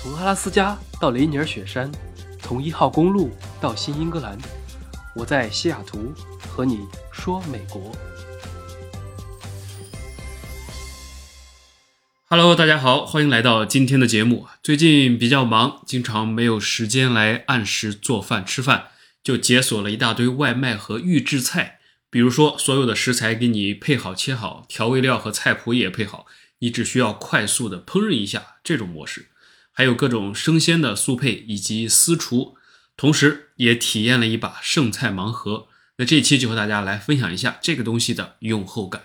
从阿拉斯加到雷尼尔雪山，从一号公路到新英格兰，我在西雅图和你说美国。Hello，大家好，欢迎来到今天的节目。最近比较忙，经常没有时间来按时做饭吃饭，就解锁了一大堆外卖和预制菜。比如说，所有的食材给你配好切好，调味料和菜谱也配好，你只需要快速的烹饪一下，这种模式。还有各种生鲜的速配以及私厨，同时也体验了一把剩菜盲盒。那这一期就和大家来分享一下这个东西的用后感。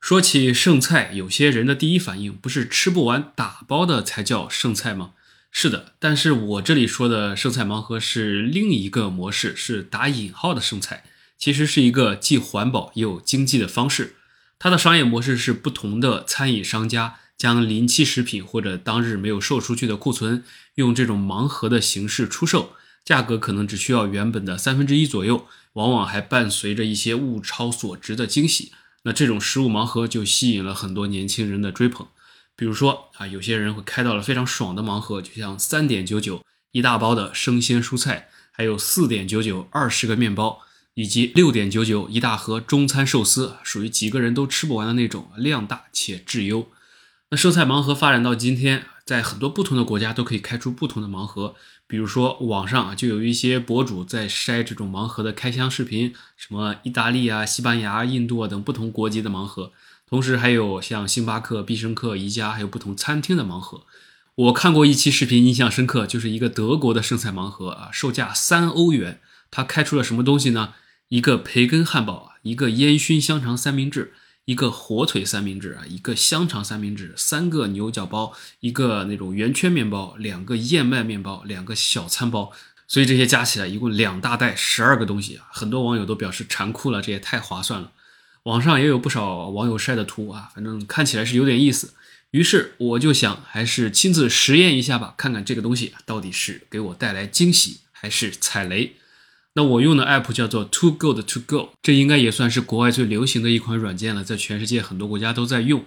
说起剩菜，有些人的第一反应不是吃不完打包的才叫剩菜吗？是的，但是我这里说的剩菜盲盒是另一个模式，是打引号的剩菜，其实是一个既环保又经济的方式。它的商业模式是不同的餐饮商家。将临期食品或者当日没有售出去的库存，用这种盲盒的形式出售，价格可能只需要原本的三分之一左右，往往还伴随着一些物超所值的惊喜。那这种食物盲盒就吸引了很多年轻人的追捧。比如说啊，有些人会开到了非常爽的盲盒，就像三点九九一大包的生鲜蔬菜，还有四点九九二十个面包，以及六点九九一大盒中餐寿司，属于几个人都吃不完的那种，量大且质优。那剩菜盲盒发展到今天，在很多不同的国家都可以开出不同的盲盒。比如说，网上啊就有一些博主在筛这种盲盒的开箱视频，什么意大利啊、西班牙、印度啊等不同国籍的盲盒。同时还有像星巴克、必胜客、宜家，还有不同餐厅的盲盒。我看过一期视频，印象深刻，就是一个德国的剩菜盲盒啊，售价三欧元，它开出了什么东西呢？一个培根汉堡，一个烟熏香肠三明治。一个火腿三明治啊，一个香肠三明治，三个牛角包，一个那种圆圈面包，两个燕麦面包，两个小餐包，所以这些加起来一共两大袋，十二个东西啊！很多网友都表示馋哭了，这也太划算了。网上也有不少网友晒的图啊，反正看起来是有点意思。于是我就想，还是亲自实验一下吧，看看这个东西到底是给我带来惊喜还是踩雷。那我用的 app 叫做 Too Good To Go，这应该也算是国外最流行的一款软件了，在全世界很多国家都在用。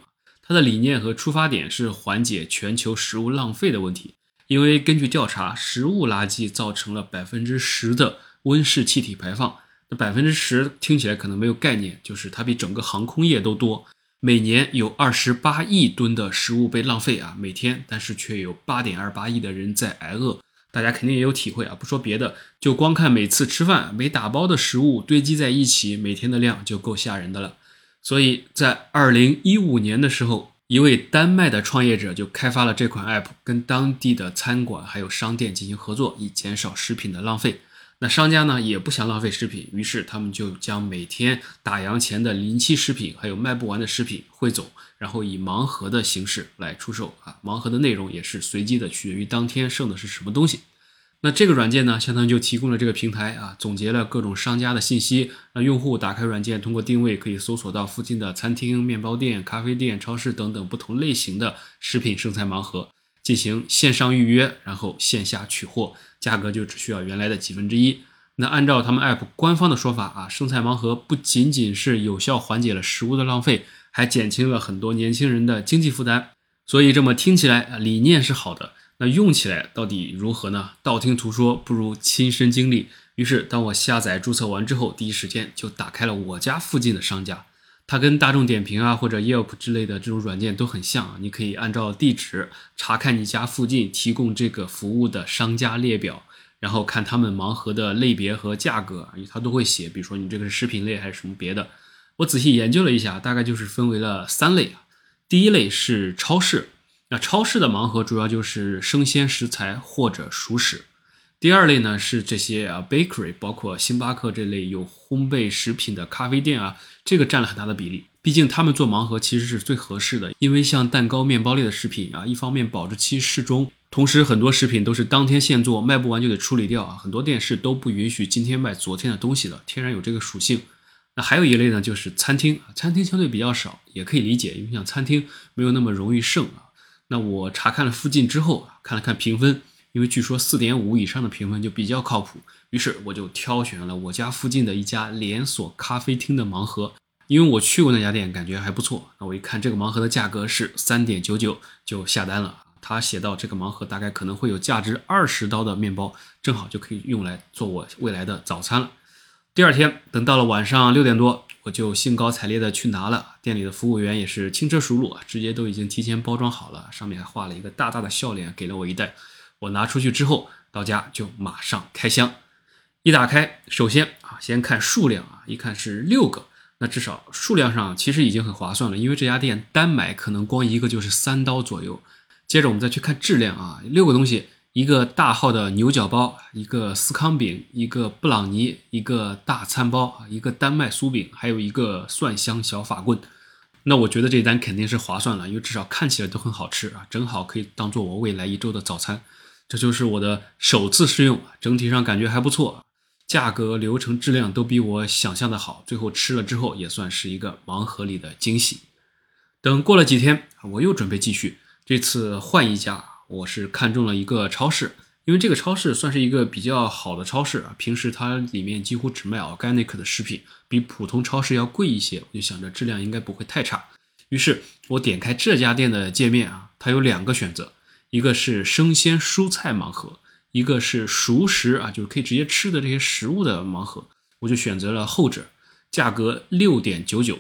它的理念和出发点是缓解全球食物浪费的问题，因为根据调查，食物垃圾造成了百分之十的温室气体排放。那百分之十听起来可能没有概念，就是它比整个航空业都多。每年有二十八亿吨的食物被浪费啊，每天，但是却有八点二八亿的人在挨饿。大家肯定也有体会啊，不说别的，就光看每次吃饭没打包的食物堆积在一起，每天的量就够吓人的了。所以在二零一五年的时候，一位丹麦的创业者就开发了这款 app，跟当地的餐馆还有商店进行合作，以减少食品的浪费。那商家呢也不想浪费食品，于是他们就将每天打烊前的临期食品还有卖不完的食品汇总，然后以盲盒的形式来出售啊。盲盒的内容也是随机的，取决于当天剩的是什么东西。那这个软件呢，相当于就提供了这个平台啊，总结了各种商家的信息，让用户打开软件，通过定位可以搜索到附近的餐厅、面包店、咖啡店、超市等等不同类型的食品剩菜盲盒。进行线上预约，然后线下取货，价格就只需要原来的几分之一。那按照他们 app 官方的说法啊，剩菜盲盒不仅仅是有效缓解了食物的浪费，还减轻了很多年轻人的经济负担。所以这么听起来啊，理念是好的，那用起来到底如何呢？道听途说不如亲身经历。于是当我下载注册完之后，第一时间就打开了我家附近的商家。它跟大众点评啊或者 Yelp 之类的这种软件都很像啊，你可以按照地址查看你家附近提供这个服务的商家列表，然后看他们盲盒的类别和价格，它都会写，比如说你这个是食品类还是什么别的。我仔细研究了一下，大概就是分为了三类啊。第一类是超市，那超市的盲盒主要就是生鲜食材或者熟食。第二类呢是这些啊 bakery，包括星巴克这类有烘焙食品的咖啡店啊，这个占了很大的比例。毕竟他们做盲盒其实是最合适的，因为像蛋糕、面包类的食品啊，一方面保质期适中，同时很多食品都是当天现做，卖不完就得处理掉啊。很多店是都不允许今天卖昨天的东西的，天然有这个属性。那还有一类呢，就是餐厅，餐厅相对比较少，也可以理解，因为像餐厅没有那么容易剩啊。那我查看了附近之后啊，看了看评分。因为据说四点五以上的评分就比较靠谱，于是我就挑选了我家附近的一家连锁咖啡厅的盲盒。因为我去过那家店，感觉还不错。那我一看这个盲盒的价格是三点九九，就下单了。他写到这个盲盒大概可能会有价值二十刀的面包，正好就可以用来做我未来的早餐了。第二天，等到了晚上六点多，我就兴高采烈的去拿了。店里的服务员也是轻车熟路啊，直接都已经提前包装好了，上面还画了一个大大的笑脸，给了我一袋。我拿出去之后，到家就马上开箱。一打开，首先啊，先看数量啊，一看是六个。那至少数量上其实已经很划算了，因为这家店单买可能光一个就是三刀左右。接着我们再去看质量啊，六个东西，一个大号的牛角包，一个司康饼，一个布朗尼，一个大餐包一个丹麦酥饼，还有一个蒜香小法棍。那我觉得这单肯定是划算了，因为至少看起来都很好吃啊，正好可以当做我未来一周的早餐。这就是我的首次试用，整体上感觉还不错。价格、流程、质量都比我想象的好，最后吃了之后也算是一个盲盒里的惊喜。等过了几天，我又准备继续，这次换一家，我是看中了一个超市，因为这个超市算是一个比较好的超市，平时它里面几乎只卖 organic 的食品，比普通超市要贵一些，我就想着质量应该不会太差。于是我点开这家店的界面啊，它有两个选择，一个是生鲜蔬菜盲盒。一个是熟食啊，就是可以直接吃的这些食物的盲盒，我就选择了后者，价格六点九九。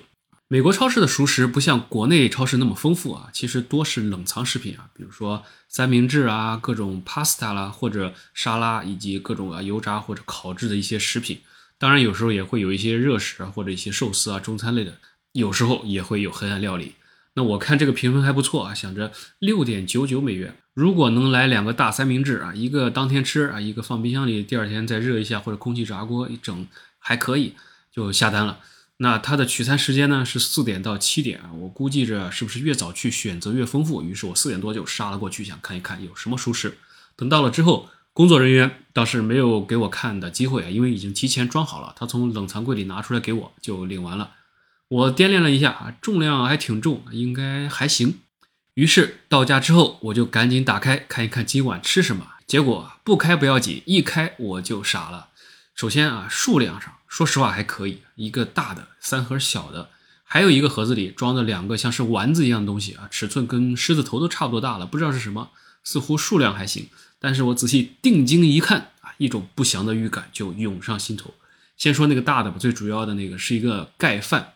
美国超市的熟食不像国内超市那么丰富啊，其实多是冷藏食品啊，比如说三明治啊、各种 pasta 啦，或者沙拉，以及各种啊油炸或者烤制的一些食品。当然有时候也会有一些热食啊，或者一些寿司啊、中餐类的，有时候也会有黑暗料理。那我看这个评分还不错啊，想着六点九九美元，如果能来两个大三明治啊，一个当天吃啊，一个放冰箱里，第二天再热一下或者空气炸锅一整还可以，就下单了。那它的取餐时间呢是四点到七点啊，我估计着是不是越早去选择越丰富，于是我四点多就杀了过去，想看一看有什么熟食。等到了之后，工作人员倒是没有给我看的机会啊，因为已经提前装好了，他从冷藏柜里拿出来给我就领完了。我掂量了一下啊，重量还挺重，应该还行。于是到家之后，我就赶紧打开看一看今晚吃什么。结果不开不要紧，一开我就傻了。首先啊，数量上说实话还可以，一个大的，三盒小的，还有一个盒子里装着两个像是丸子一样的东西啊，尺寸跟狮子头都差不多大了，不知道是什么，似乎数量还行。但是我仔细定睛一看啊，一种不祥的预感就涌上心头。先说那个大的吧，最主要的那个是一个盖饭。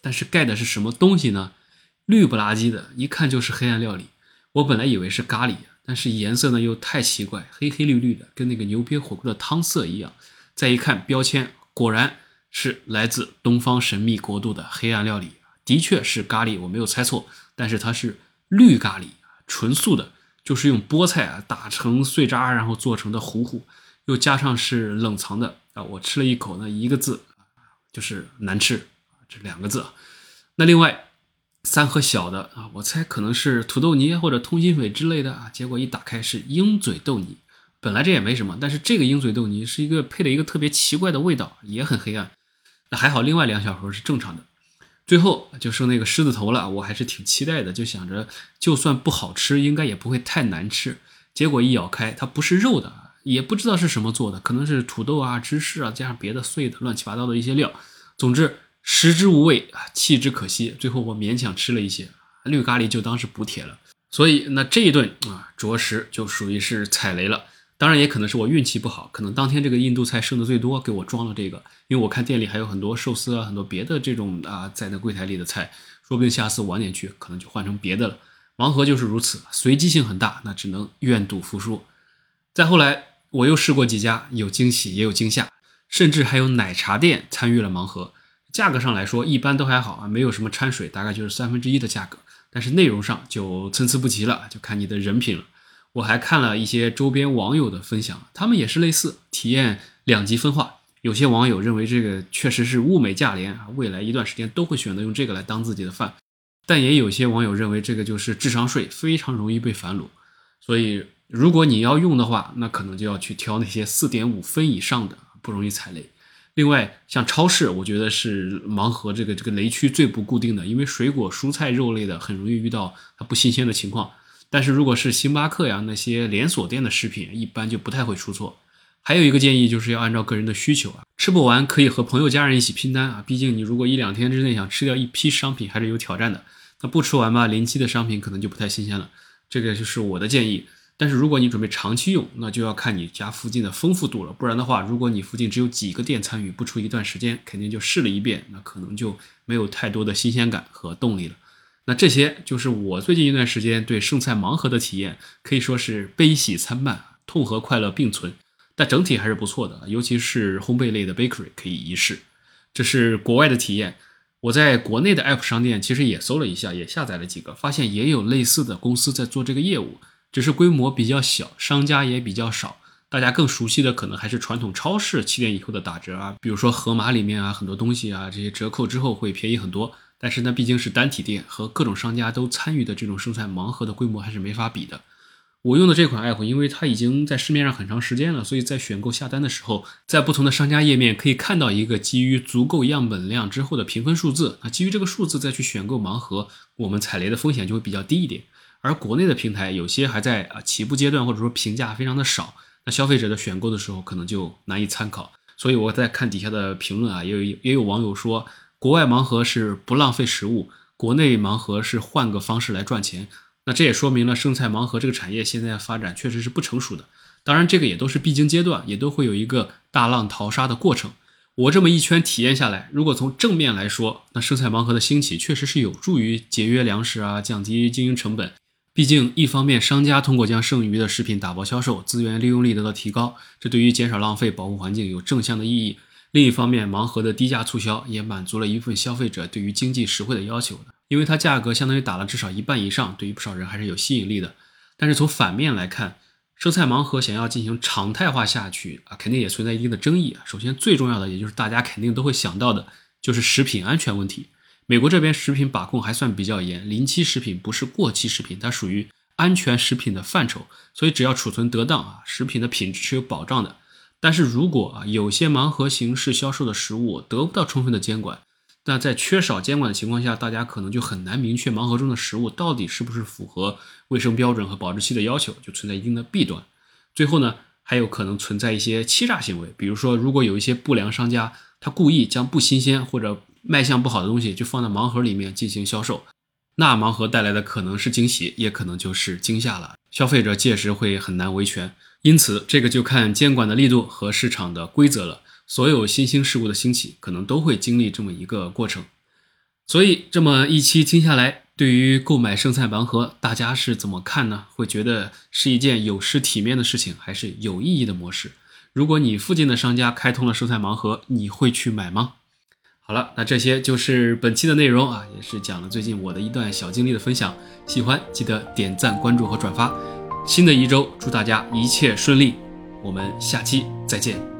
但是盖的是什么东西呢？绿不拉几的，一看就是黑暗料理。我本来以为是咖喱，但是颜色呢又太奇怪，黑黑绿绿的，跟那个牛瘪火锅的汤色一样。再一看标签，果然是来自东方神秘国度的黑暗料理，的确是咖喱，我没有猜错。但是它是绿咖喱，纯素的，就是用菠菜啊打成碎渣，然后做成的糊糊，又加上是冷藏的啊。我吃了一口，那一个字，就是难吃。这两个字，那另外三盒小的啊，我猜可能是土豆泥或者通心粉之类的啊。结果一打开是鹰嘴豆泥，本来这也没什么，但是这个鹰嘴豆泥是一个配了一个特别奇怪的味道，也很黑暗。那还好，另外两小盒是正常的。最后就剩那个狮子头了，我还是挺期待的，就想着就算不好吃，应该也不会太难吃。结果一咬开，它不是肉的，也不知道是什么做的，可能是土豆啊、芝士啊，加上别的碎的乱七八糟的一些料。总之。食之无味，弃之可惜。最后我勉强吃了一些绿咖喱，就当是补铁了。所以那这一顿啊，着实就属于是踩雷了。当然也可能是我运气不好，可能当天这个印度菜剩的最多，给我装了这个。因为我看店里还有很多寿司啊，很多别的这种啊，在那柜台里的菜，说不定下次晚点去，可能就换成别的了。盲盒就是如此，随机性很大，那只能愿赌服输。再后来我又试过几家，有惊喜也有惊吓，甚至还有奶茶店参与了盲盒。价格上来说，一般都还好啊，没有什么掺水，大概就是三分之一的价格。但是内容上就参差不齐了，就看你的人品了。我还看了一些周边网友的分享，他们也是类似体验两极分化。有些网友认为这个确实是物美价廉啊，未来一段时间都会选择用这个来当自己的饭。但也有些网友认为这个就是智商税，非常容易被反卤。所以如果你要用的话，那可能就要去挑那些四点五分以上的，不容易踩雷。另外，像超市，我觉得是盲盒这个这个雷区最不固定的，因为水果、蔬菜、肉类的很容易遇到它不新鲜的情况。但是如果是星巴克呀那些连锁店的食品，一般就不太会出错。还有一个建议就是要按照个人的需求啊，吃不完可以和朋友、家人一起拼单啊。毕竟你如果一两天之内想吃掉一批商品，还是有挑战的。那不吃完吧，临期的商品可能就不太新鲜了。这个就是我的建议。但是如果你准备长期用，那就要看你家附近的丰富度了。不然的话，如果你附近只有几个店参与，不出一段时间，肯定就试了一遍，那可能就没有太多的新鲜感和动力了。那这些就是我最近一段时间对剩菜盲盒的体验，可以说是悲喜参半，痛和快乐并存。但整体还是不错的，尤其是烘焙类的 bakery 可以一试。这是国外的体验。我在国内的 app 商店其实也搜了一下，也下载了几个，发现也有类似的公司在做这个业务。只是规模比较小，商家也比较少，大家更熟悉的可能还是传统超市七点以后的打折啊，比如说盒马里面啊，很多东西啊，这些折扣之后会便宜很多。但是呢，毕竟是单体店，和各种商家都参与的这种生产盲盒的规模还是没法比的。我用的这款 app，因为它已经在市面上很长时间了，所以在选购下单的时候，在不同的商家页面可以看到一个基于足够样本量之后的评分数字。那基于这个数字再去选购盲盒，我们踩雷的风险就会比较低一点。而国内的平台有些还在啊起步阶段，或者说评价非常的少，那消费者的选购的时候可能就难以参考。所以我在看底下的评论啊，也有也有网友说，国外盲盒是不浪费食物，国内盲盒是换个方式来赚钱。那这也说明了生菜盲盒这个产业现在发展确实是不成熟的。当然，这个也都是必经阶段，也都会有一个大浪淘沙的过程。我这么一圈体验下来，如果从正面来说，那生菜盲盒的兴起确实是有助于节约粮食啊，降低经营成本。毕竟，一方面商家通过将剩余的食品打包销售，资源利用率得到提高，这对于减少浪费、保护环境有正向的意义；另一方面，盲盒的低价促销也满足了一部分消费者对于经济实惠的要求，因为它价格相当于打了至少一半以上，对于不少人还是有吸引力的。但是从反面来看，生菜盲盒想要进行常态化下去啊，肯定也存在一定的争议啊。首先，最重要的，也就是大家肯定都会想到的，就是食品安全问题。美国这边食品把控还算比较严，临期食品不是过期食品，它属于安全食品的范畴，所以只要储存得当啊，食品的品质是有保障的。但是如果啊有些盲盒形式销售的食物得不到充分的监管，那在缺少监管的情况下，大家可能就很难明确盲盒中的食物到底是不是符合卫生标准和保质期的要求，就存在一定的弊端。最后呢，还有可能存在一些欺诈行为，比如说如果有一些不良商家，他故意将不新鲜或者卖相不好的东西就放在盲盒里面进行销售，那盲盒带来的可能是惊喜，也可能就是惊吓了。消费者届时会很难维权。因此，这个就看监管的力度和市场的规则了。所有新兴事物的兴起，可能都会经历这么一个过程。所以，这么一期听下来，对于购买生菜盲盒，大家是怎么看呢？会觉得是一件有失体面的事情，还是有意义的模式？如果你附近的商家开通了生菜盲盒，你会去买吗？好了，那这些就是本期的内容啊，也是讲了最近我的一段小经历的分享。喜欢记得点赞、关注和转发。新的一周，祝大家一切顺利，我们下期再见。